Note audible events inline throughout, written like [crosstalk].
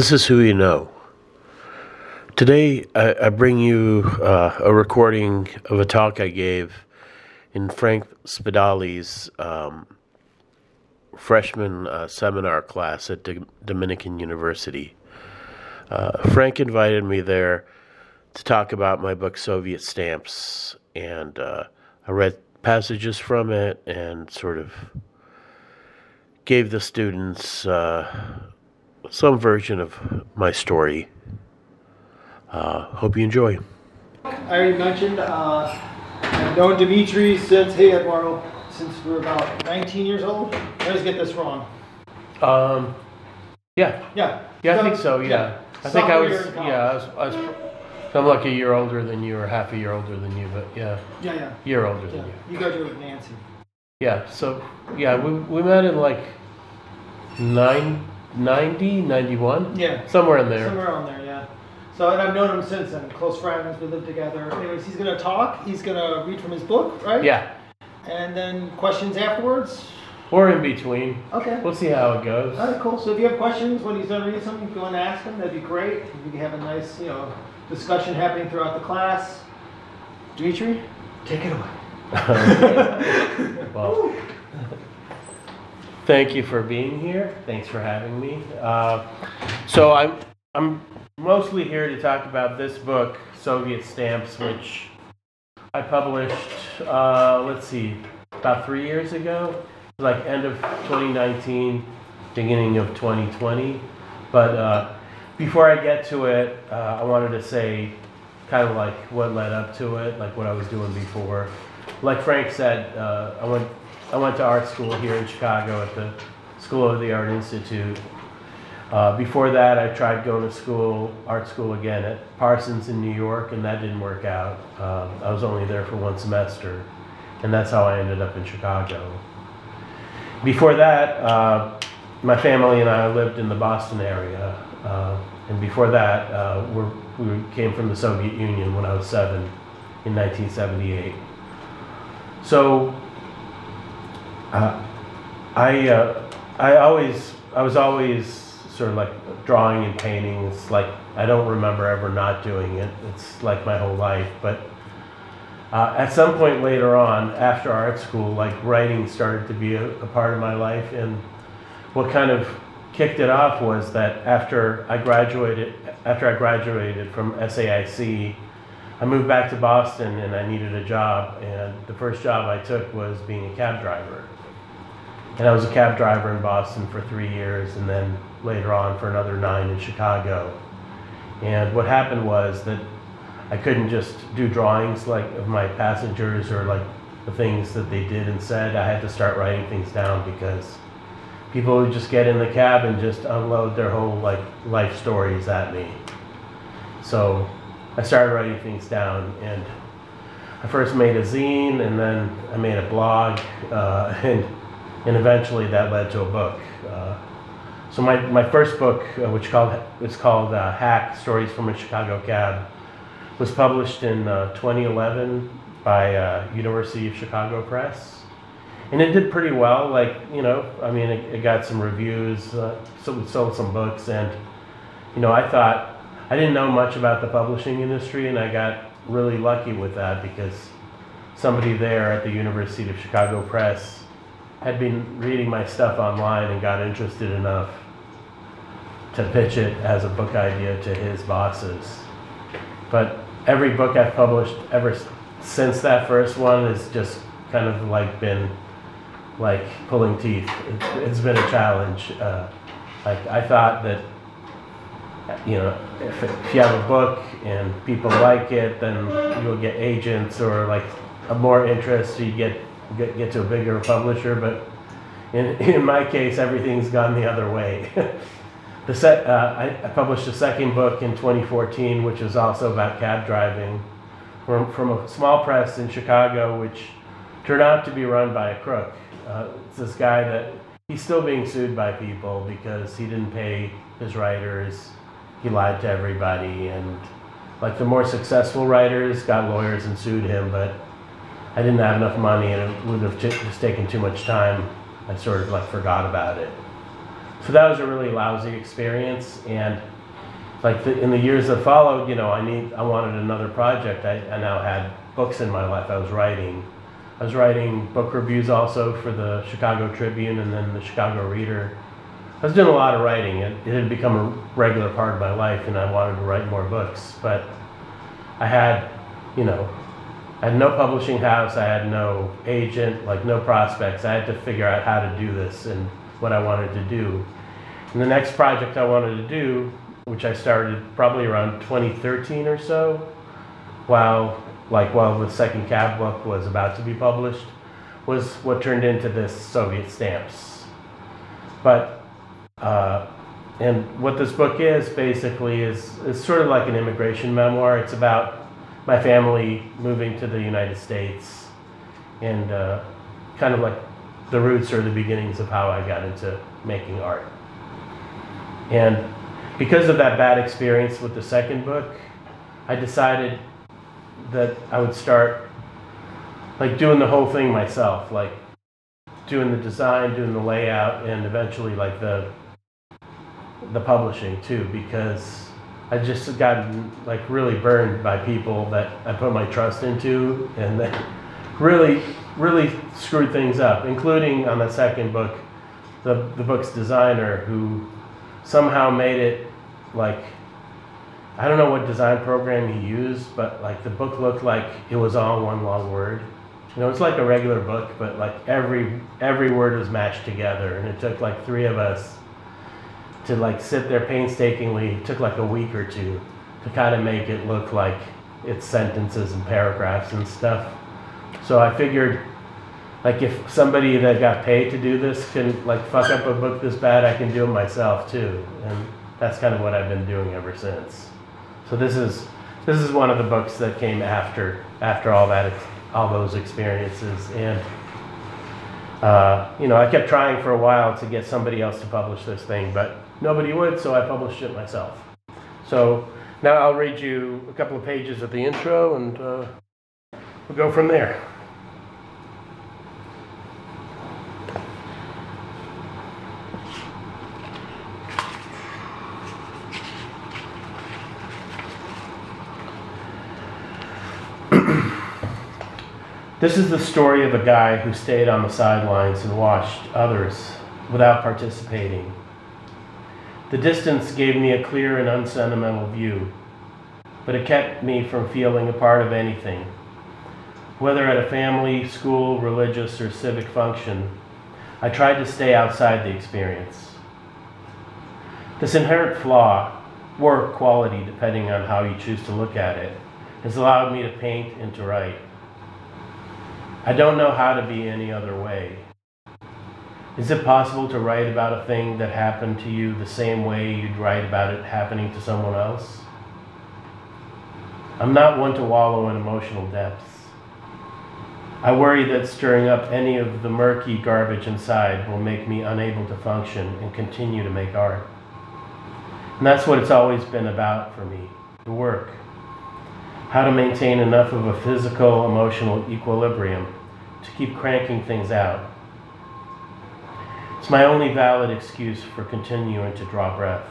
This is Who You Know. Today, I, I bring you uh, a recording of a talk I gave in Frank Spadali's um, freshman uh, seminar class at D- Dominican University. Uh, Frank invited me there to talk about my book, Soviet Stamps, and uh, I read passages from it and sort of gave the students uh, some version of my story. Uh, hope you enjoy. I already mentioned, uh, I've known Dimitri since, hey Eduardo, since we were about 19 years old. I always get this wrong. Um, yeah, Yeah. yeah, I think so. Yeah, I think I was. year in college. Yeah, I was. I was I'm like a year older than you, or half a year older than you, but yeah, Yeah, yeah. year older yeah. than you. You graduated with Nancy. Yeah. So yeah, we we met in like nine, 90, 91? Yeah. somewhere in there. Somewhere around there, yeah. So, and I've known him since then. Close friends. We live together. Anyways, he's gonna talk. He's gonna read from his book, right? Yeah, And then questions afterwards. or in between. Okay. We'll see how it goes. All right, cool. So if you have questions when he's done reading something, go and ask him. That'd be great. We can have a nice, you know, discussion happening throughout the class. Dimitri, take it away. [laughs] well, [laughs] thank you for being here. Thanks for having me. Uh, so I'm I'm mostly here to talk about this book, Soviet Stamps, which I published. Uh, let's see, about three years ago, like end of 2019, beginning of 2020. But uh, before I get to it, uh, I wanted to say kind of like what led up to it, like what I was doing before. Like Frank said, uh, I went I went to art school here in Chicago at the School of the Art Institute. Uh, before that, I tried going to school, art school again at Parsons in New York, and that didn't work out. Um, I was only there for one semester, and that's how I ended up in Chicago. Before that, uh, my family and I lived in the Boston area, uh, and before that, uh, we came from the Soviet Union when I was seven in 1978. So, uh, I uh, I always I was always sort of like drawing and painting. It's like I don't remember ever not doing it. It's like my whole life. But uh, at some point later on, after art school, like writing started to be a, a part of my life. And what kind of kicked it off was that after I graduated, after I graduated from SAIC, I moved back to Boston and I needed a job. And the first job I took was being a cab driver. And I was a cab driver in Boston for three years and then later on for another nine in Chicago. And what happened was that I couldn't just do drawings like of my passengers or like the things that they did and said. I had to start writing things down because people would just get in the cab and just unload their whole like life stories at me. So I started writing things down and I first made a zine and then I made a blog uh, [laughs] and and eventually that led to a book. Uh, so my, my first book, uh, which called is called uh, Hack: Stories from a Chicago Cab, was published in uh, 2011 by uh, University of Chicago Press, and it did pretty well. Like you know, I mean, it, it got some reviews, uh, so sold some books, and you know, I thought I didn't know much about the publishing industry, and I got really lucky with that because somebody there at the University of Chicago Press had been reading my stuff online and got interested enough to pitch it as a book idea to his bosses. But every book I've published ever since that first one has just kind of like been like pulling teeth. It's, it's been a challenge. Uh, like I thought that you know if, if you have a book and people like it, then you'll get agents or like more interest. So you get get, get to a bigger publisher, but in, in my case, everything's gone the other way. [laughs] the set, uh, I, I published a second book in 2014, which is also about cab driving, from, from a small press in Chicago, which turned out to be run by a crook. Uh, it's this guy that he's still being sued by people because he didn't pay his writers, he lied to everybody, and like the more successful writers got lawyers and sued him, but I didn't have enough money and it would have just taken too much time. I sort of like forgot about it. so that was a really lousy experience. And like the, in the years that followed, you know, I need, I wanted another project. I, I now had books in my life. I was writing. I was writing book reviews also for the Chicago Tribune and then the Chicago Reader. I was doing a lot of writing. It, it had become a regular part of my life, and I wanted to write more books. But I had, you know, I had no publishing house. I had no agent, like no prospects. I had to figure out how to do this and what I wanted to do. And the next project I wanted to do, which I started probably around 2013 or so, while like while the second cab book was about to be published, was what turned into this Soviet stamps. But uh, and what this book is basically is is sort of like an immigration memoir. It's about my family moving to the United States, and uh, kind of like the roots or the beginnings of how I got into making art. And because of that bad experience with the second book, I decided that I would start like doing the whole thing myself, like doing the design, doing the layout, and eventually like the the publishing too, because I just got like really burned by people that I put my trust into, and that really really screwed things up, including on the second book, the the book's designer who somehow made it like I don't know what design program he used, but like the book looked like it was all one long word. You know, it's like a regular book, but like every every word was matched together, and it took like three of us to like sit there painstakingly. It took like a week or two to kind of make it look like it's sentences and paragraphs and stuff. So I figured, like if somebody that got paid to do this can like fuck up a book this bad, I can do it myself too, and that's kind of what I've been doing ever since. So this is this is one of the books that came after after all that all those experiences and uh, you know I kept trying for a while to get somebody else to publish this thing but nobody would so I published it myself. So now I'll read you a couple of pages of the intro and uh, we'll go from there. [clears throat] This is the story of a guy who stayed on the sidelines and watched others without participating. The distance gave me a clear and unsentimental view, but it kept me from feeling a part of anything. Whether at a family, school, religious, or civic function, I tried to stay outside the experience. This inherent flaw, or quality depending on how you choose to look at it, has allowed me to paint and to write. I don't know how to be any other way. Is it possible to write about a thing that happened to you the same way you'd write about it happening to someone else? I'm not one to wallow in emotional depths. I worry that stirring up any of the murky garbage inside will make me unable to function and continue to make art. And that's what it's always been about for me the work how to maintain enough of a physical emotional equilibrium to keep cranking things out. It's my only valid excuse for continuing to draw breath.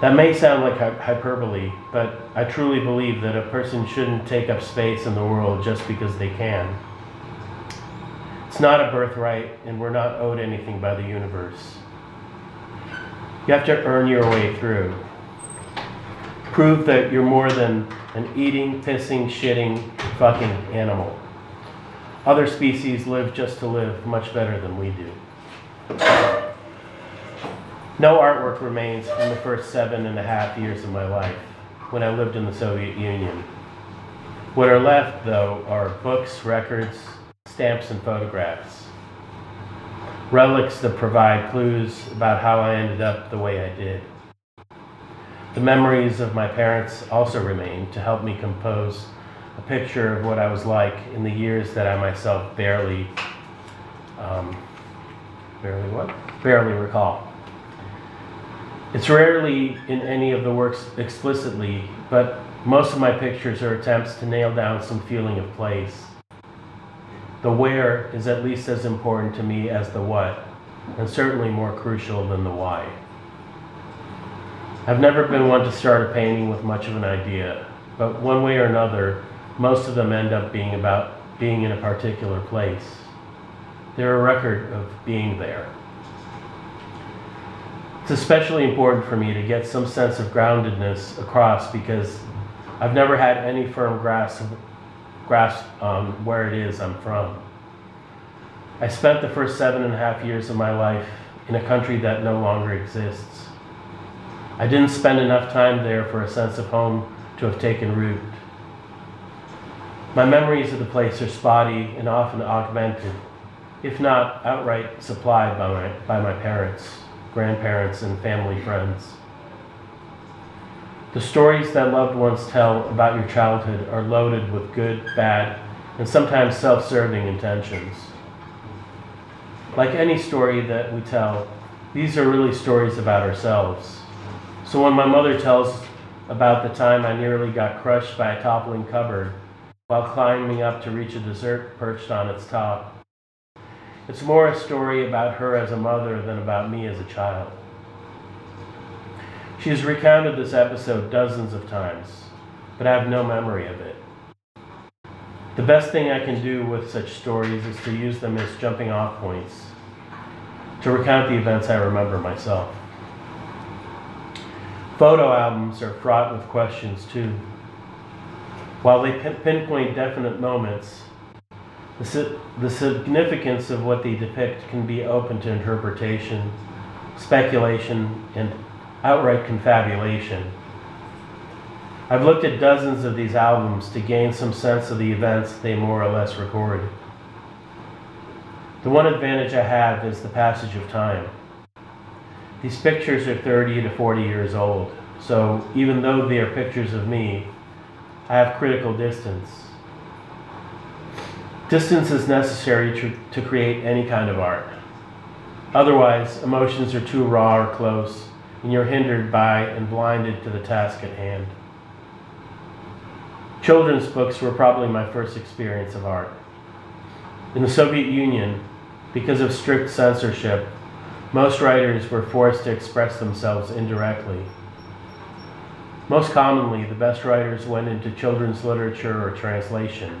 That may sound like hyperbole, but I truly believe that a person shouldn't take up space in the world just because they can. It's not a birthright, and we're not owed anything by the universe. You have to earn your way through prove that you're more than an eating, pissing, shitting, fucking animal. Other species live just to live much better than we do. No artwork remains from the first seven and a half years of my life when I lived in the Soviet Union. What are left, though, are books, records, stamps, and photographs. Relics that provide clues about how I ended up the way I did. The memories of my parents also remain to help me compose picture of what I was like in the years that I myself barely, um, barely what? Barely recall. It's rarely in any of the works explicitly, but most of my pictures are attempts to nail down some feeling of place. The where is at least as important to me as the what, and certainly more crucial than the why. I've never been one to start a painting with much of an idea, but one way or another, most of them end up being about being in a particular place. They're a record of being there. It's especially important for me to get some sense of groundedness across because I've never had any firm grasp, grasp on where it is I'm from. I spent the first seven and a half years of my life in a country that no longer exists. I didn't spend enough time there for a sense of home to have taken root. My memories of the place are spotty and often augmented, if not outright supplied by my, by my parents, grandparents, and family friends. The stories that loved ones tell about your childhood are loaded with good, bad, and sometimes self serving intentions. Like any story that we tell, these are really stories about ourselves. So when my mother tells about the time I nearly got crushed by a toppling cupboard while climbing up to reach a dessert perched on its top, it's more a story about her as a mother than about me as a child. She has recounted this episode dozens of times, but I have no memory of it. The best thing I can do with such stories is to use them as jumping off points, to recount the events I remember myself. Photo albums are fraught with questions too. While they pinpoint definite moments, the, significance of what they depict can be open to interpretation, speculation, and outright confabulation. I've looked at dozens of these albums to gain some sense of the events they more or less record. The one advantage I have is the passage of time. These pictures are 30 to 40 years old, so even though they are pictures of me, have critical distance. Distance is necessary to, to create any kind of art. Otherwise, emotions are too raw or close, and you're hindered by and blinded to the task at hand. Children's books were probably my first experience of art. In the Soviet Union, because of strict censorship, most writers were forced to express themselves indirectly. Most commonly, the best writers went into children's literature or translation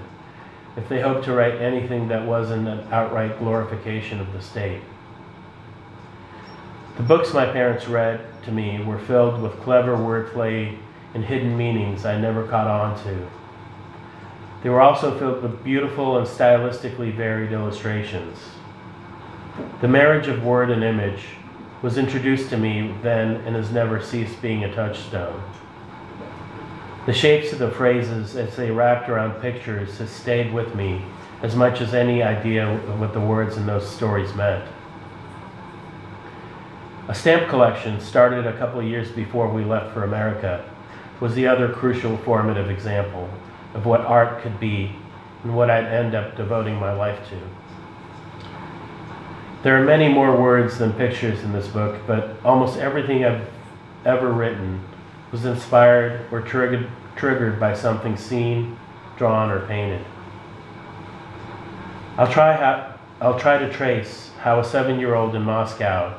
if they hoped to write anything that wasn't an outright glorification of the state. The books my parents read to me were filled with clever wordplay and hidden meanings I never caught on to. They were also filled with beautiful and stylistically varied illustrations. The marriage of word and image was introduced to me then and has never ceased being a touchstone. The shapes of the phrases as they wrapped around pictures has stayed with me as much as any idea of what the words in those stories meant. A stamp collection started a couple of years before we left for America was the other crucial formative example of what art could be and what I'd end up devoting my life to. There are many more words than pictures in this book, but almost everything I've ever written was inspired or triggered, triggered by something seen, drawn, or painted. I'll try, ha- I'll try to trace how a seven year old in Moscow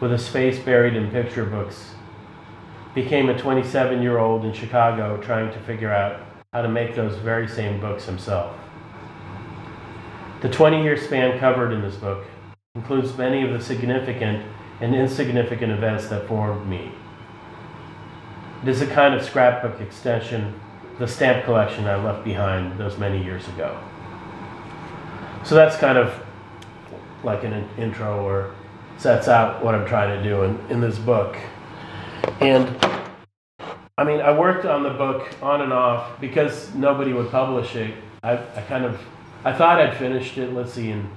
with his face buried in picture books, became a 27 year old in Chicago trying to figure out how to make those very same books himself. The 20 year span covered in this book includes many of the significant and insignificant events that formed me. It is a kind of scrapbook extension, the stamp collection I left behind those many years ago. So that's kind of like an intro or sets out what I'm trying to do in, in this book. And I mean, I worked on the book on and off because nobody would publish it. I, I kind of, I thought I'd finished it, let's see, in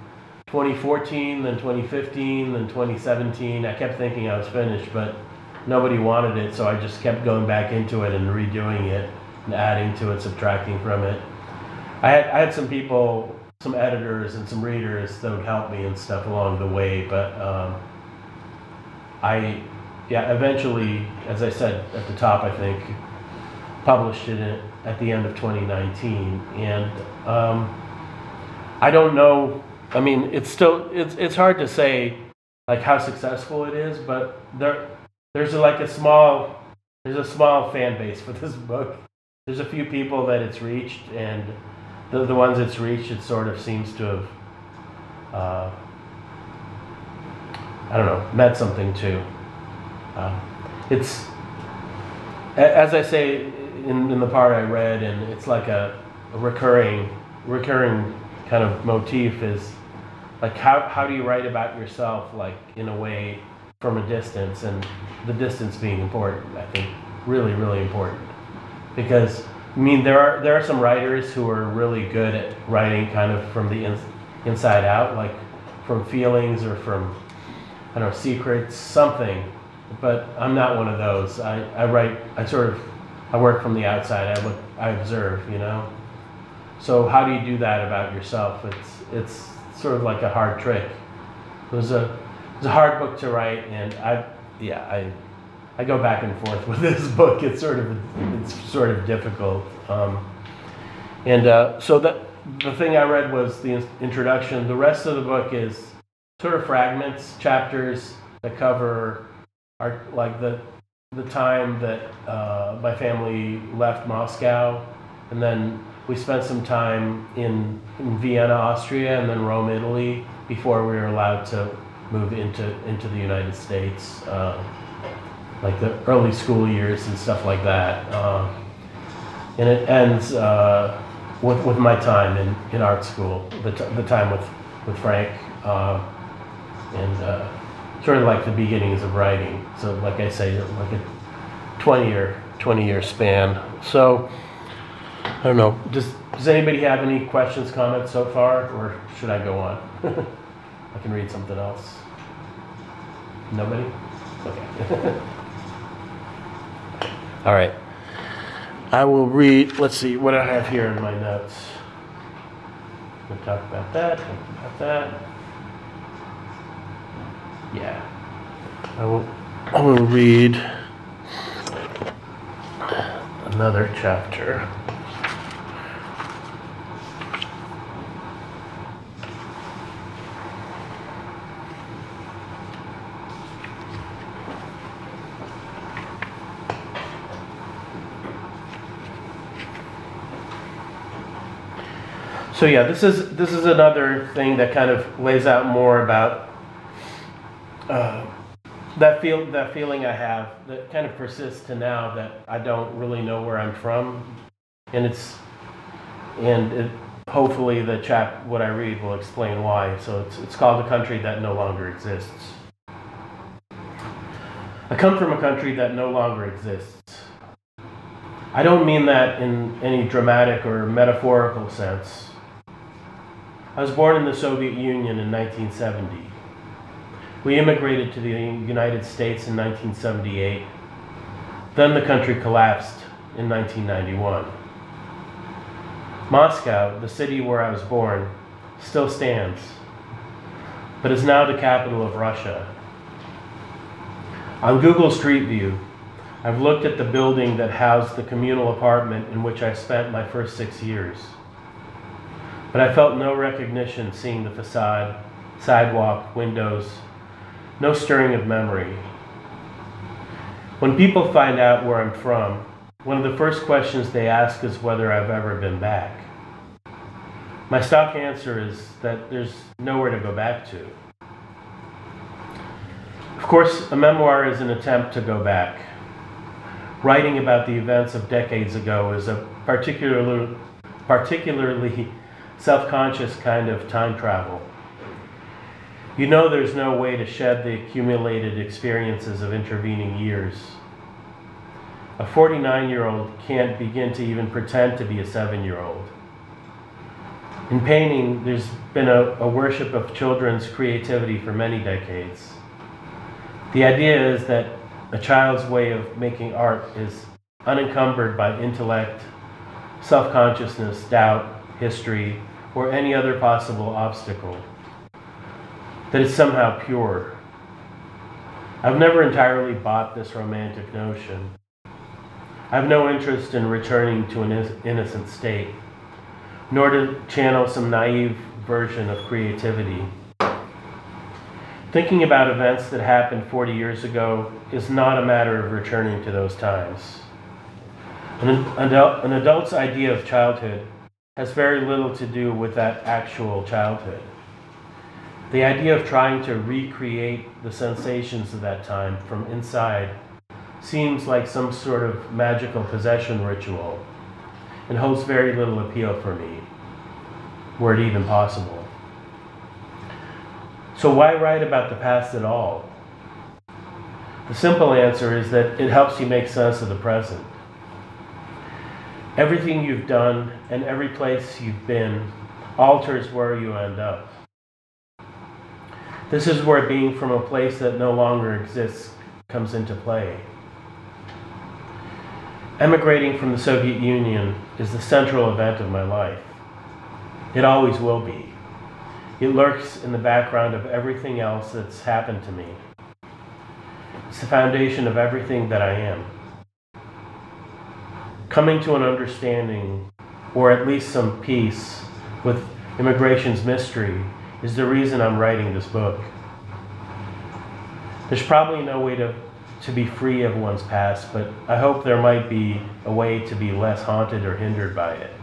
2014, then 2015, then 2017. I kept thinking I was finished, but nobody wanted it, so I just kept going back into it and redoing it and adding to it, subtracting from it. I had, I had some people some editors and some readers that would help me and stuff along the way. But um, I, yeah, eventually, as I said at the top, I think published it at the end of 2019, and um, I don't know. I mean, it's still it's it's hard to say like how successful it is, but there there's a, like a small there's a small fan base for this book. There's a few people that it's reached, and the the ones it's reached, it sort of seems to have. Uh, I don't know, meant something too. Um, it's, as I say in, in the part I read, and it's like a, a recurring, recurring kind of motif is like how, how do you write about yourself like in a way from a distance and the distance being important i think really really important. Because i mean there are there are some writers who are really good at writing kind of from the in, inside out like from feelings or from i don't know secrets something. But i'm not one of those. I, I write i sort of i work from the outside. I look i observe you know? So how do you do that about yourself? It's it's sort of like a hard trick. It was a it was a hard book to write, and I yeah I I go back and forth [laughs] with this book. It's sort of it's sort of difficult. Um, and uh, so that the thing I read was the introduction. The rest of the book is sort of fragments, chapters that cover our like the the time that uh, my family left Moscow, and then we spent some time in, in Vienna, Austria, and then Rome, Italy, before we were allowed to move into into the United States, uh, like the early school years and stuff like that. Uh, and it ends uh, with, with my time in, in art school, the, t- the time with, with Frank, uh, and uh, sort of like the beginnings of writing. So, like I say, like a 20 year 20 year span. So. I don't know. Does Does anybody have any questions, comments so far, or should I go on? [laughs] I can read something else. Nobody. Okay. [laughs] All right. I will read. Let's see what I have here in my notes. We'll talk about that. Talk about that. Yeah. I will. I will read another chapter. So yeah, this is this is another thing that kind of lays out more about uh, that feel that feeling I have that kind of persists to now that I don't really know where I'm from, and it's and it, hopefully the chap what I read will explain why. So it's it's called a country that no longer exists. I come from a country that no longer exists. I don't mean that in any dramatic or metaphorical sense. I was born in the Soviet Union in 1970. We immigrated to the United States in 1978. Then the country collapsed in 1991. Moscow, the city where I was born, still stands, but is now the capital of Russia. On Google Street View, I've looked at the building that housed the communal apartment in which I spent my first six years but I felt no recognition seeing the facade, sidewalk, windows, no stirring of memory. When people find out where I'm from, one of the first questions they ask is whether I've ever been back. My stock answer is that there's nowhere to go back to. Of course, a memoir is an attempt to go back. Writing about the events of decades ago is a particularly, particularly self conscious kind of time travel. You know there's no way to shed the accumulated experiences of intervening years. A 49 year old can't begin to even pretend to be a seven year old. In painting, there's been a, a, worship of children's creativity for many decades. The idea is that a child's way of making art is unencumbered by intellect, self consciousness, doubt, history, or any other possible obstacle. That it's somehow pure. I've never entirely bought this romantic notion. I have no interest in returning to an innocent state, nor to channel some naive version of creativity. Thinking about events that happened 40 years ago is not a matter of returning to those times. An, adult, an adult's idea of childhood has very little to do with that actual childhood. The idea of trying to recreate the sensations of that time from inside seems like some sort of magical possession ritual and holds very little appeal for me, were it even possible. So, why write about the past at all? The simple answer is that it helps you make sense of the present. Everything you've done and every place you've been alters where you end up. This is where being from a place that no longer exists comes into play. Emigrating from the Soviet Union is the central event of my life. It always will be. It lurks in the background of everything else that's happened to me. It's the foundation of everything that I am. Coming to an understanding, or at least some peace, with immigration's mystery is the reason I'm writing this book. There's probably no way to to be free of one's past, but I hope there might be a way to be less haunted or hindered by it.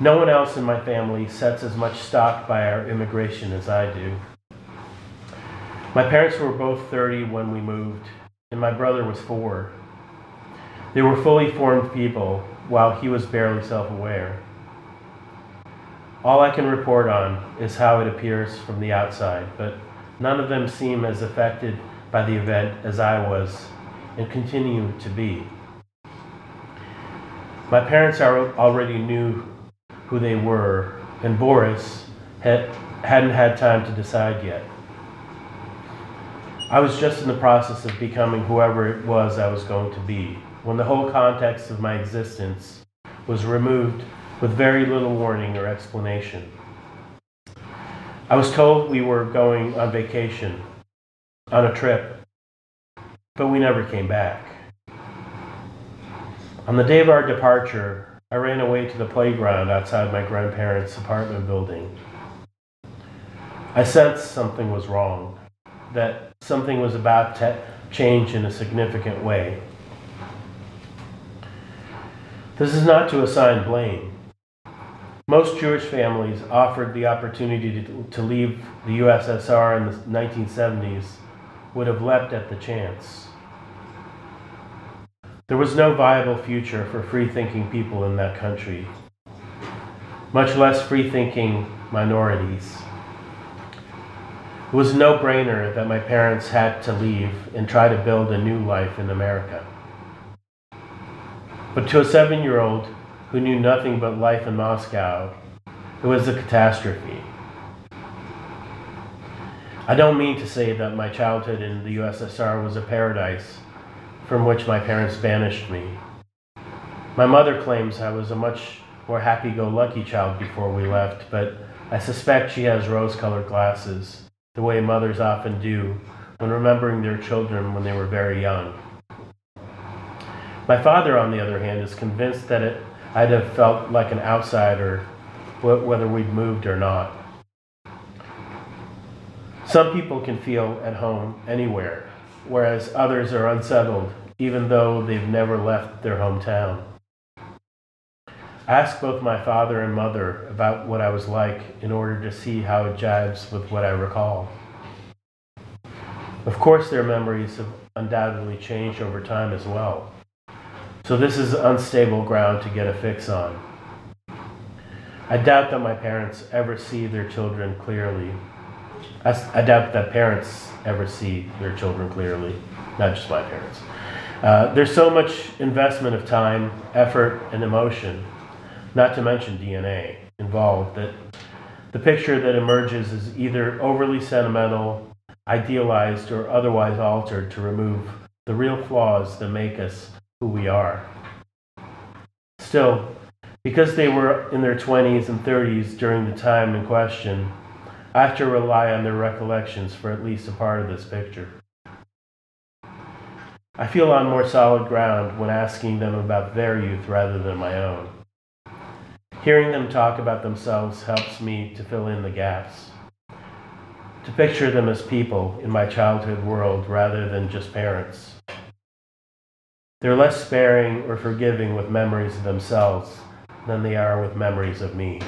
No one else in my family sets as much stock by our immigration as I do. My parents were both 30 when we moved, and my brother was four. They were fully formed people, while he was barely self aware. All I can report on is how it appears from the outside, but None of them seem as affected by the event as I was and continue to be. My parents already knew who they were, and Boris had, hadn't had time to decide yet. I was just in the process of becoming whoever it was I was going to be when the whole context of my existence was removed with very little warning or explanation. I was told we were going on vacation, on a trip, but we never came back. On the day of our departure, I ran away to the playground outside my grandparents' apartment building. I sensed something was wrong, that something was about to change in a significant way. This is not to assign blame. Most Jewish families offered the opportunity to, to leave the USSR in the 1970s would have leapt at the chance. There was no viable future for free thinking people in that country, much less free thinking minorities. It was no brainer that my parents had to leave and try to build a new life in America. But to a seven year old, who knew nothing but life in Moscow, it was a catastrophe. I don't mean to say that my childhood in the USSR was a paradise from which my parents banished me. My mother claims I was a much more happy go lucky child before we left, but I suspect she has rose colored glasses, the way mothers often do when remembering their children when they were very young. My father, on the other hand, is convinced that it I'd have felt like an outsider whether we'd moved or not. Some people can feel at home anywhere, whereas others are unsettled even though they've never left their hometown. I ask both my father and mother about what I was like in order to see how it jives with what I recall. Of course, their memories have undoubtedly changed over time as well. So this is unstable ground to get a fix on. I doubt that my parents ever see their children clearly. I, I doubt that parents ever see their children clearly, not just my parents. Uh, there's so much investment of time, effort, and emotion, not to mention DNA, involved that the picture that emerges is either overly sentimental, idealized, or otherwise altered to remove the real flaws that make us who we are. Still, because they were in their 20s and 30s during the time in question, I have to rely on their recollections for at least a part of this picture. I feel on more solid ground when asking them about their youth rather than my own. Hearing them talk about themselves helps me to fill in the gaps. to picture them as people in my childhood world rather than just parents. They're less sparing or forgiving with memories of themselves than they are with memories of me.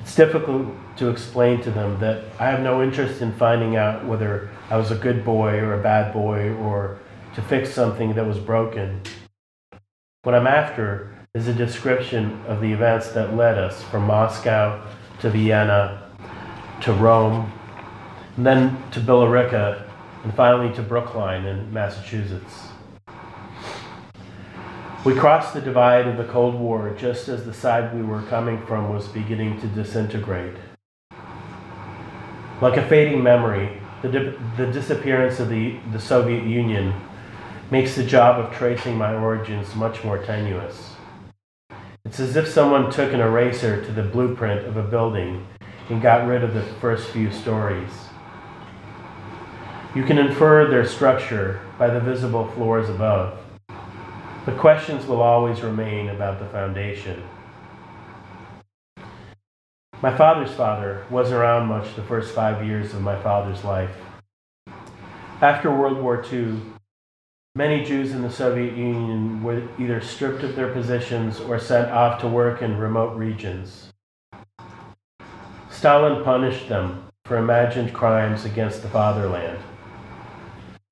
It's difficult to explain to them that I have no interest in finding out whether I was a good boy or a bad boy or to fix something that was broken. What I'm after is a description of the events that led us from Moscow to Vienna to Rome, and then to Billerica, and finally to Brookline in Massachusetts. We crossed the divide of the Cold War just as the side we were coming from was beginning to disintegrate. Like a fading memory, the, di- the disappearance of the, the Soviet Union makes the job of tracing my origins much more tenuous. It's as if someone took an eraser to the blueprint of a building and got rid of the first few stories. You can infer their structure by the visible floors above, but questions will always remain about the foundation. My father's father wasn't around much the first five years of my father's life. After World War II, many Jews in the Soviet Union were either stripped of their positions or sent off to work in remote regions. Stalin punished them for imagined crimes against the fatherland,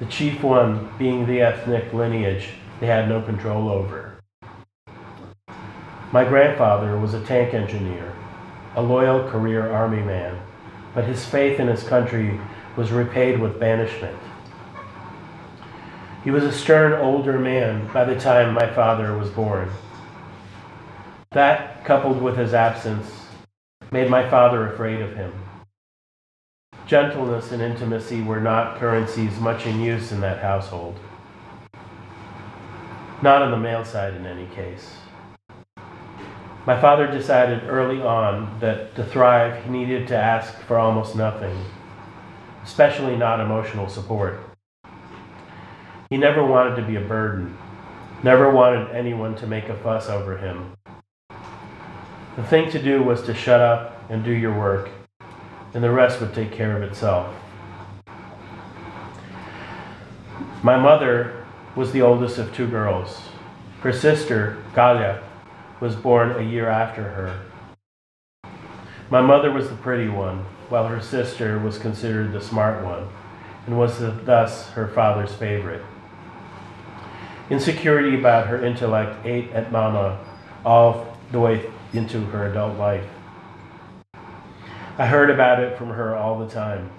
the chief one being the ethnic lineage they had no control over. My grandfather was a tank engineer a loyal career army man, but his faith in his country was repaid with banishment. He was a stern older man by the time my father was born. That, coupled with his absence, made my father afraid of him. Gentleness and intimacy were not currencies much in use in that household. Not on the male side, in any case. My father decided early on that to thrive, he needed to ask for almost nothing, especially not emotional support. He never wanted to be a burden, never wanted anyone to make a fuss over him. The thing to do was to shut up and do your work, and the rest would take care of itself. My mother was the oldest of two girls. Her sister, Galia, was born a year after her. My mother was the pretty one, while her sister was considered the smart one, and was thus her father's favorite. Insecurity about her intellect ate at Mama all the way into her adult life. I heard about it from her all the time.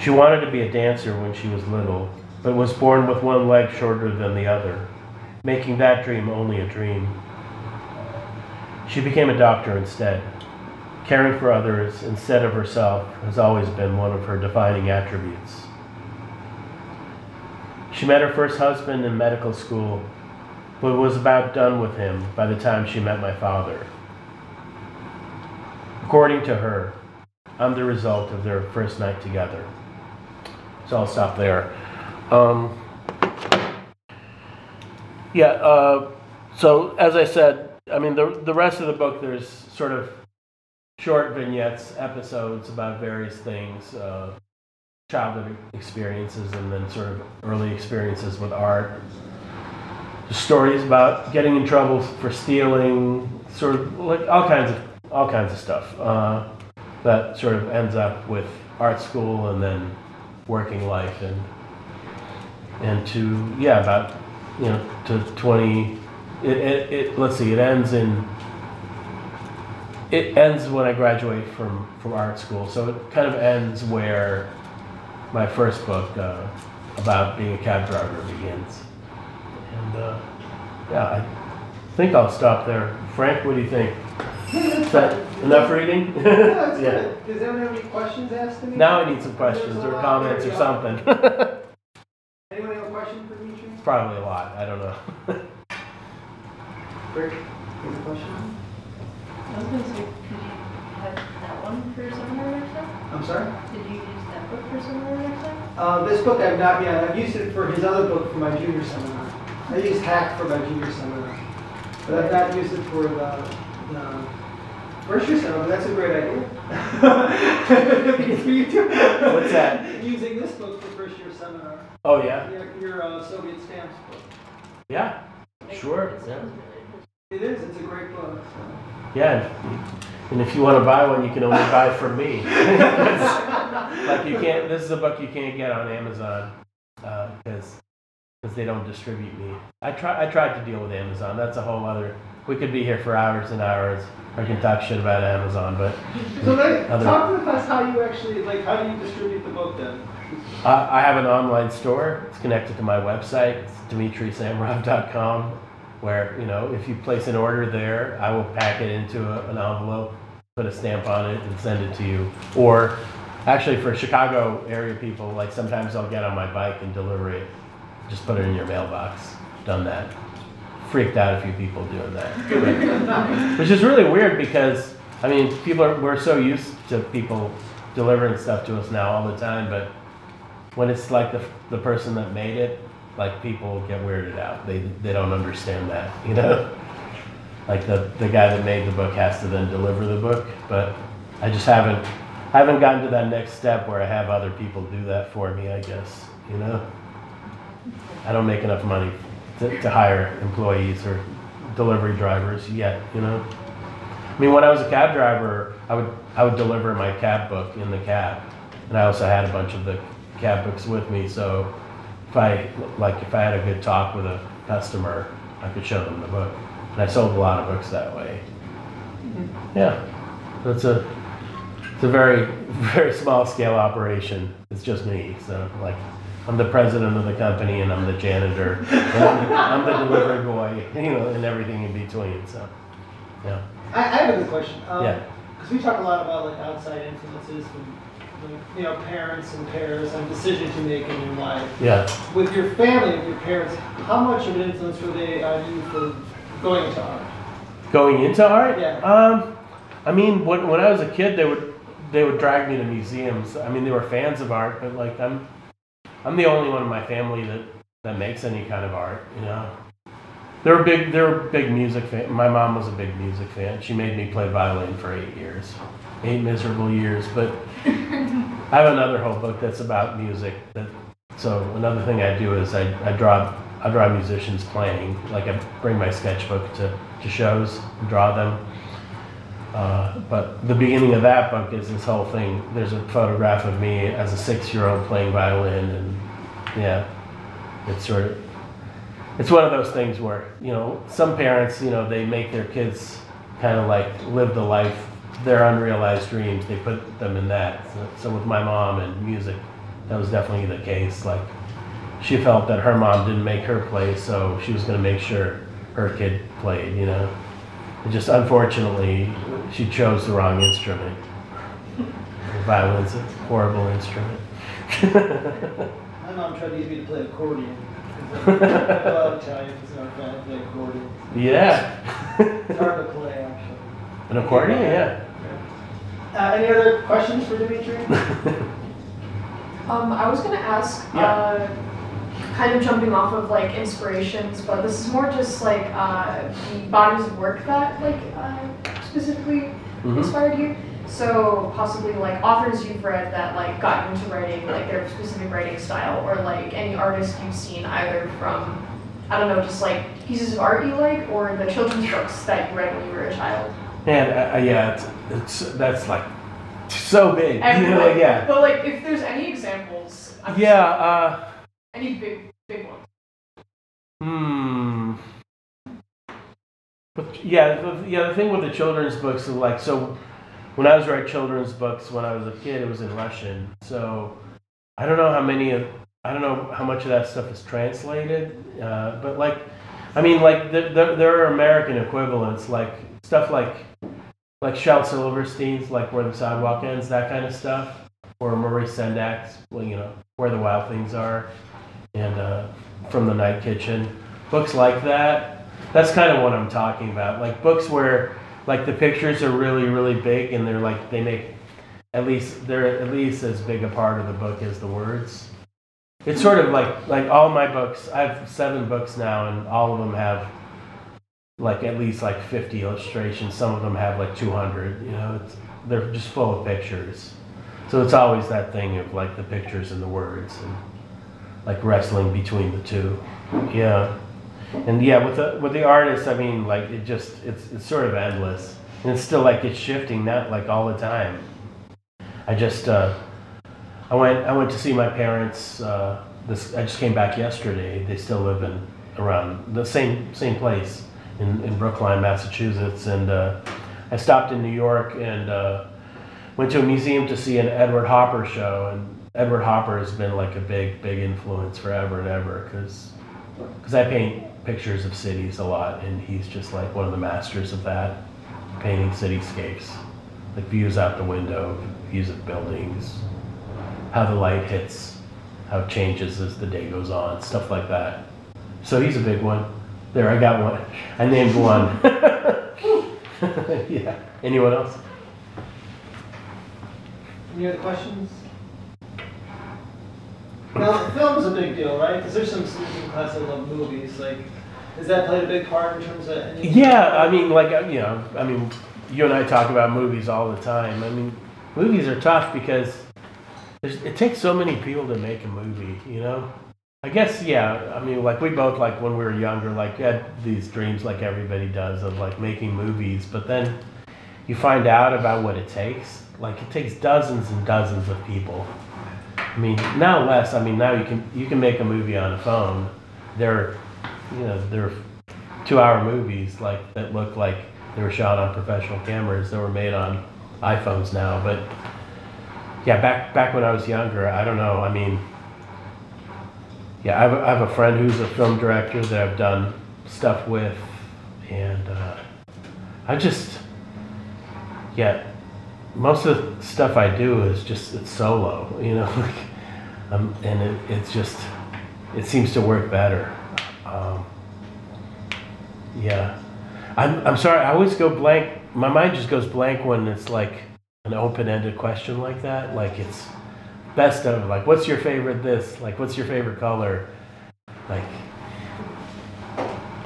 She wanted to be a dancer when she was little, but was born with one leg shorter than the other making that dream only a dream. She became a doctor instead. Caring for others instead of herself has always been one of her defining attributes. She met her first husband in medical school, but was about done with him by the time she met my father. According to her, I'm the result of their first night together. So I'll stop there. Um, yeah, uh, so as I said, I mean, the, the rest of the book, there's sort of short vignettes, episodes about various things, uh, childhood experiences, and then sort of early experiences with art. The stories about getting in trouble for stealing, sort of like all kinds of all kinds of stuff uh, that sort of ends up with art school and then working life and and to yeah about you know, to 20. It, it, it, let's see, it ends in. It ends when I graduate from, from art school. So it kind of ends where my first book uh, about being a cab driver begins. And uh, yeah, I think I'll stop there. Frank, what do you think? Is that enough reading? [laughs] yeah. [laughs] Does anyone have any questions asked to me? Now I need some questions or comments or something. [laughs] anyone have a question for me probably a lot. I don't know. Rick, any question? I was gonna say, could you have that one for seminar next time? I'm sorry? Did you use that book for seminar next time? Uh, this book I've not yet. I've used it for his other book for my junior seminar. I used Hack for my junior seminar. But I've not used it for the, First year seminar, that's a great idea. For [laughs] [laughs] you too. What's that? Using this book for first year seminar, Oh yeah, your, your uh, Soviet stamps book. yeah, sure. Yeah. It is, it's a great book. so. Yeah, and if you want to buy one, you can only [laughs] buy from me. like you can't. This is a book you can't get on Amazon because because they don't distribute me. I try. I tried to deal with Amazon. That's a whole other. We could be here for hours and hours. I can talk shit about Amazon, but So like, Other- talk to us how you actually, like, how do you distribute the book then? I, I have an online store. It's connected to my website. It's dmitrysamarov.com, where you know if you place an order there, I will pack it into a, an envelope, put a stamp on it, and send it to you. Or actually, for Chicago area people, like sometimes I'll get on my bike and deliver it. Just put it in your mailbox. Done that. Freaked out a few people doing that, [laughs] which is really weird because I mean people are we're so used to people delivering stuff to us now all the time, but when it's like the, the person that made it, like people get weirded out. They, they don't understand that, [laughs] you know? Like the, the guy that made the book has to then deliver the book, but I just haven't, I haven't gotten to that next step where I have other people do that for me, I guess, you know? I don't make enough money to, to hire employees or delivery drivers yet, you know? I mean, when I was a cab driver, I would, I would deliver my cab book in the cab. And I also had a bunch of the cab books with me, so if I, like, if I had a good talk with a customer, I could show them the book. And I sold a lot of books that way. Mm-hmm. Yeah, that's a, it's a very, [laughs] very small scale operation. It's just me, so like, I'm the president of the company and I'm the janitor, and I'm the, I'm the delivery boy, [laughs] you know, and everything in between, so, yeah. I, I have a good question. Um, Yeah. Because we talk a lot about like outside influences and, like, you know, parents and peers and decisions you make in your life. Yeah. With your family, with your parents, how much of an influence were they on you for going into art? Going into art? Yeah. Um, I mean, when, when I was a kid, they would they would drag me to museums. I mean, they were fans of art, but like I'm I'm the only one in my family that that makes any kind of art. You know, they're big they're big music fan. My mom was a big music fan. She made me play violin for eight years, eight miserable years. But [laughs] I have another whole book that's about music. That so another thing I do is I, I draw I draw musicians playing. Like I bring my sketchbook to, to shows, and draw them. Uh, but the beginning of that book is this whole thing. There's a photograph of me as a six-year-old playing violin, and yeah, it's sort of it's one of those things where you know some parents you know they make their kids kind of like live the life their unrealized dreams. They put them in that. So, so with my mom and music, that was definitely the case. Like she felt that her mom didn't make her play, so she was going to make sure her kid played. You know, just unfortunately she chose the wrong instrument. Violin's a horrible instrument. My mom tried to get me to play accordion. 'cause I'm a lot of Italians and our play accordion. yeah. It's hard to play, actually. An accordion, yeah. Uh, any other questions for Dmitry? [laughs] Um, I was gonna ask, Yeah. uh, kind of jumping off of like inspirations, but this is more just like uh, the bodies of work that like uh, specifically Mhm. inspired you. So possibly like authors you've read that like got into writing, like their specific writing style, or like any artist you've seen either from, I don't know, just like pieces of art you like, or the children's books that you read when you were a child. Man, uh, uh, yeah, it's, it's that's like so big. And, you know, yeah. But like, if there's any examples, I'm Yeah. Any big big ones. Hmm. But yeah, the, yeah. The thing with the children's books is like so. When I was writing children's books when I was a kid, it was in Russian. So I don't know how many of I don't know how much of that stuff is translated. Uh, but like, I mean, like there, there, there are American equivalents, like stuff like like Shel Silverstein's, like Where the Sidewalk Ends, that kind of stuff, or Maurice Sendak's, you know, Where the Wild Things Are, and uh, From the Night Kitchen, books like that. That's kind of what I'm talking about. Like books where like the pictures are really really big and they're like they make at least they're at least as big a part of the book as the words. It's sort of like like all my books. I have seven books now, and all of them have like at least like 50 illustrations. Some of them have like 200. You know, they're just full of pictures. So it's always that thing of like the pictures and the words and like wrestling between the two. Yeah. And yeah, with the with the artists, I mean, like it just it's it's sort of endless, and it's still like it's shifting that like all the time. I just uh, I went I went to see my parents. Uh, this I just came back yesterday. They still live in around the same same place in, in Brookline, Massachusetts, and uh, I stopped in New York and uh, went to a museum to see an Edward Hopper show. And Edward Hopper has been like a big big influence forever and ever because because I paint pictures of cities a lot, and he's just like one of the masters of that, painting cityscapes, like views out the window, views of buildings, how the light hits, how it changes as the day goes on, stuff like that. So he's a big one. There, I got one. I named one. [laughs] [laughs] yeah. Anyone else? Any other questions? Now, film's a big deal, right? Because there's some students in class that love movies. Like, has that played a big part in terms of? Yeah, I mean, like, uh, you know, I mean, you and I talk about movies all the time. I mean, movies are tough because it takes so many people to make a movie, you know? I guess, yeah, I mean, like, we both, like, when we were younger, like, had these dreams, like everybody does, of, like, making movies, but then you find out about what it takes. Like, it takes dozens and dozens of people. I mean, now less. I mean, now you can you can make a movie on a phone. There, you know, there are two-hour movies like that look like they were shot on professional cameras that were made on iPhones now. But yeah, back back when I was younger, I don't know. I mean, yeah, I have, have a friend who's a film director that I've done stuff with, and uh, I just yeah most of the stuff I do is just it's solo, you know, [laughs] like, um, and it, it's just it seems to work better. Um, yeah, I'm I'm sorry. I always go blank. My mind just goes blank when it's like an open-ended question like that. Like it's best of like, what's your favorite this? Like, what's your favorite color? Like,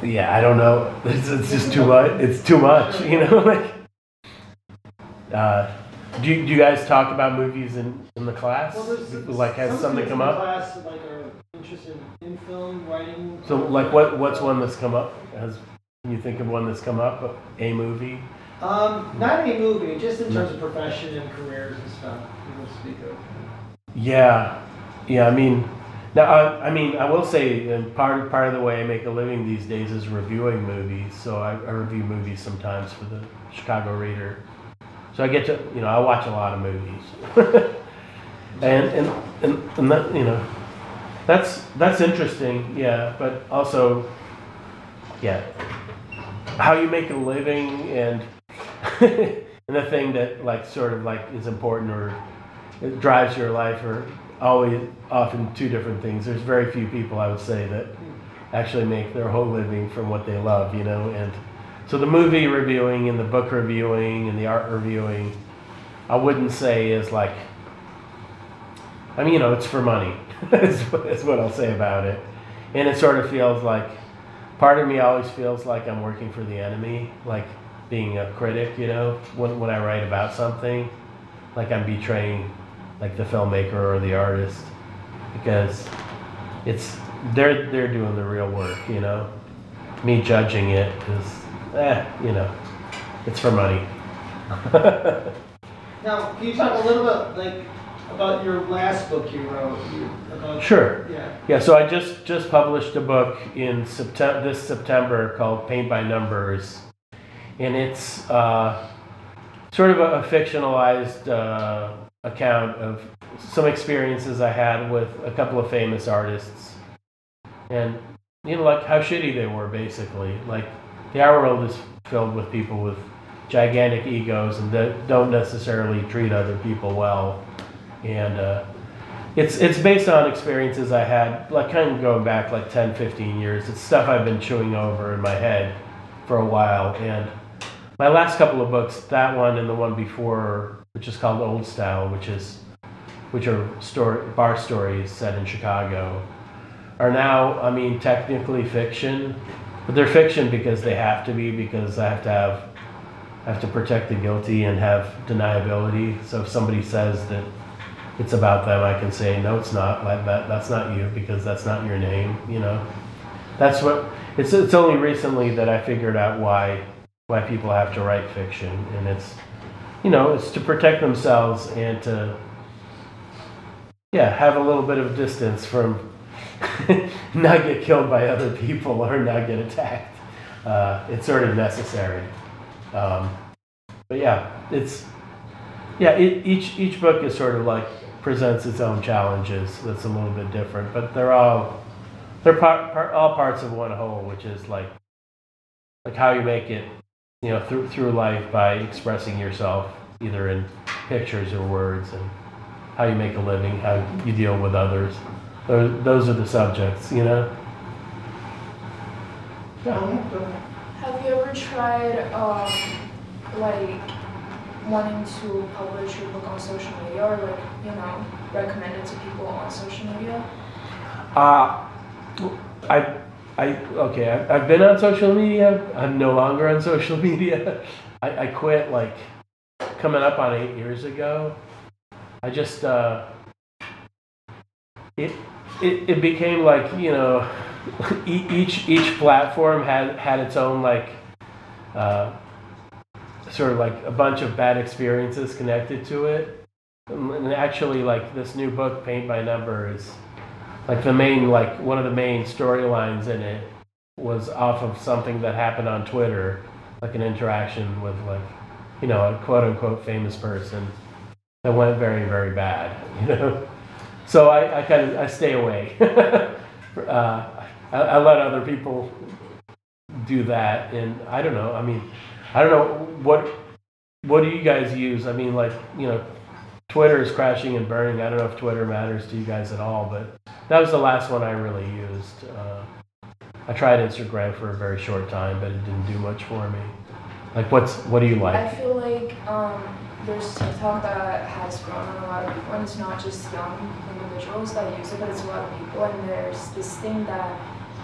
yeah, I don't know. [laughs] It's, it's just too much. It's too much, you know, [laughs] like. Uh, do, you, do you guys talk about movies in, in the class? Well, there's- like, has some something come in up? Class like are interested in film writing. So, like, what what's one that's come up? Has can you think of one that's come up? A movie? Um, not a movie, just in terms of profession and careers and stuff. People speak of. Yeah, yeah. I mean, now I, I mean, I will say, part part of the way I make a living these days is reviewing movies. So I, I review movies sometimes for the Chicago Reader. So I get to, you know, I watch a lot of movies, [laughs] and and and, and that, you know, that's that's interesting. Yeah, but also, yeah, how you make a living and [laughs] and the thing that like sort of like is important or it drives your life are always often two different things. There's very few people I would say that actually make their whole living from what they love, you know. And so the movie reviewing and the book reviewing and the art reviewing, I wouldn't say is like. I mean, you know, it's for money. [laughs] that's, what I'll say about it. And it sort of feels like, part of me always feels like I'm working for the enemy, like being a critic, you know, when, when I write about something, like I'm betraying like the filmmaker or the artist because it's they're they're doing the real work, you know. Me judging it is eh, you know, it's for money. [laughs] Now, can you talk a little bit like about your last book you wrote? You, about, Sure. Yeah. Yeah, so I just just published a book in September this September called Paint by Numbers, and it's uh, sort of a, a fictionalized uh, account of some experiences I had with a couple of famous artists, and you know, like how shitty they were, basically. Like the art world is filled with people with gigantic egos and that don't necessarily treat other people well, and. Uh, it's it's based on experiences I had, like kind of going back like 10, 15 years. It's stuff I've been chewing over in my head for a while. And my last couple of books, that one and the one before, which is called Old Style, which is which are story, bar stories set in Chicago, are now, I mean, technically fiction, but they're fiction because they have to be because I have to have I have to protect the guilty and have deniability. So if somebody says that it's about them, I can say no, it's not. That, that's not you because that's not your name. You know, that's what it's. It's only recently that I figured out why why people have to write fiction, and it's you know it's to protect themselves and to yeah have a little bit of distance from [laughs] [laughs] not get killed by other people or not get attacked. Uh, it's sort of necessary. Um, but yeah, it's yeah. It, each each book is sort of like presents its own challenges. That's a little bit different, but they're all they're part, part all parts of one whole, which is like like how you make it, you know, through through life by expressing yourself either in pictures or words, and how you make a living, how you deal with others. Those, those are the subjects, you know. Have you ever tried, um, like, wanting to publish your book on social media or, like, you know, recommend it to people on social media? Uh, I, I, okay, I, I've been on social media. I'm no longer on social [laughs] media. I, I quit like coming up on eight years ago. I just, uh, it, it, it became like, you know, [laughs] each, each platform had, had its own like, uh, sort of like a bunch of bad experiences connected to it. And actually, like this new book, Paint by Number, is like the main like one of the main storylines in it was off of something that happened on Twitter, like an interaction with like you know a quote unquote famous person that went very very bad, [laughs] you know. So I, I kind of I stay away. [laughs] uh, I, I let other people do that, and I don't know. I mean, I don't know what what do you guys use? I mean, like you know, Twitter is crashing and burning. I don't know if Twitter matters to you guys at all, but that was the last one I really used. Uh, I tried Instagram for a very short time, but it didn't do much for me. Like, what's what do you like? I feel like, um, there's TikTok that has grown on a lot of people, and it's not just young individuals that use it, but it's a lot of people, and there's this thing that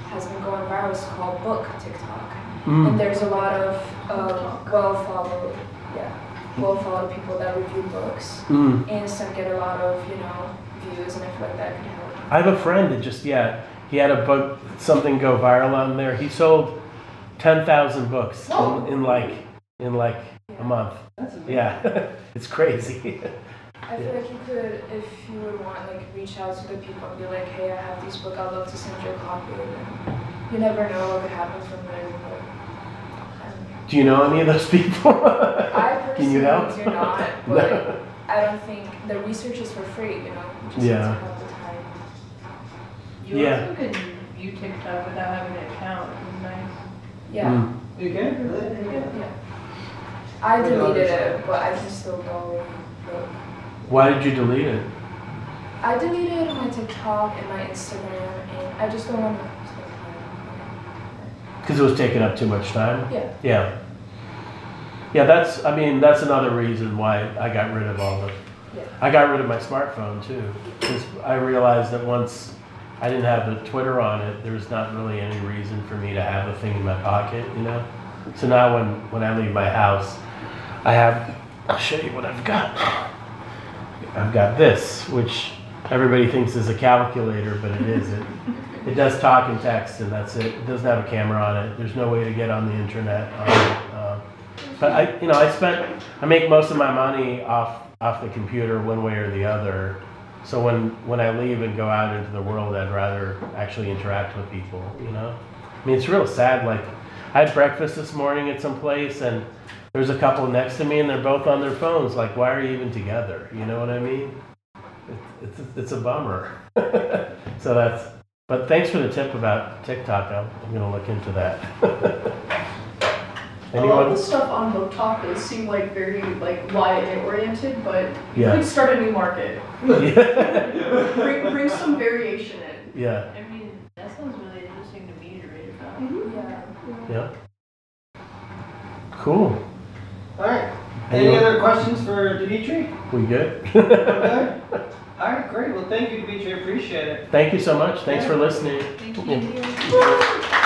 has been going viral, it's called book TikTok. And Mm. there's a lot of, um, well-followed, yeah, well-followed people that review books, Mm. and some get a lot of, you know, views, and I feel like that can help. I have a friend that just yeah, he had a book something go viral on there. He sold ten thousand books in, in like in like a month. That's amazing. Yeah, [laughs] it's crazy. [laughs] I feel like you could, if you would want, like, reach out to the people and be like, hey, I have this book, I'd love to send you a copy. And you never know what could happen from there. But, um, Do you know any of those [laughs] people? I Can you personally help? do not, No. I don't think the research is for free, you know? Just Yeah. have to the time. You Yeah. also can view TikTok without having an account, which nice. Yeah. Mm. You can really? Yeah. I deleted it, but I can still go look. Why did you delete it? I deleted my TikTok and my Instagram, and I just don't want to. Because it was taking up too much time. Yeah. Yeah. Yeah, that's, I mean, that's another reason why I got rid of all the, Yeah. I got rid of my smartphone too. Because I realized that once I didn't have the Twitter on it, there was not really any reason for me to have the thing in my pocket, you know? So now when, when I leave my house, I have, I'll show you what I've got. I've got this, which everybody thinks is a calculator, but it isn't. It does talk and text, and that's it. It doesn't have a camera on it. There's no way to get on the internet. On it. Uh, but I, you know, I spent, I make most of my money off off the computer one way or the other. So when when I leave and go out into the world, I'd rather actually interact with people. You know, I mean, it's real sad. Like, I had breakfast this morning at some place, and there's a couple next to me, and they're both on their phones. Like, why are you even together? You know what I mean? It's it's, it's a bummer. [laughs] so that's. But thanks for the tip about TikTok. I'm, I'm gonna look into that. [laughs] A lot of the stuff on BookTok does seem like very like YA oriented, but you Yeah. could start a new market. yeah. [laughs] Bring, bring some variation in. Yeah. I mean, that sounds really interesting to me to read about. Mm-hmm. Yeah. Yeah. Cool. All right. Any Anyone? other questions for Dmitry? We good? [laughs] Okay. All right, great. Well, thank you, Dmitry. I appreciate it. Thank you so much. Thanks for listening. Thank Yeah. you.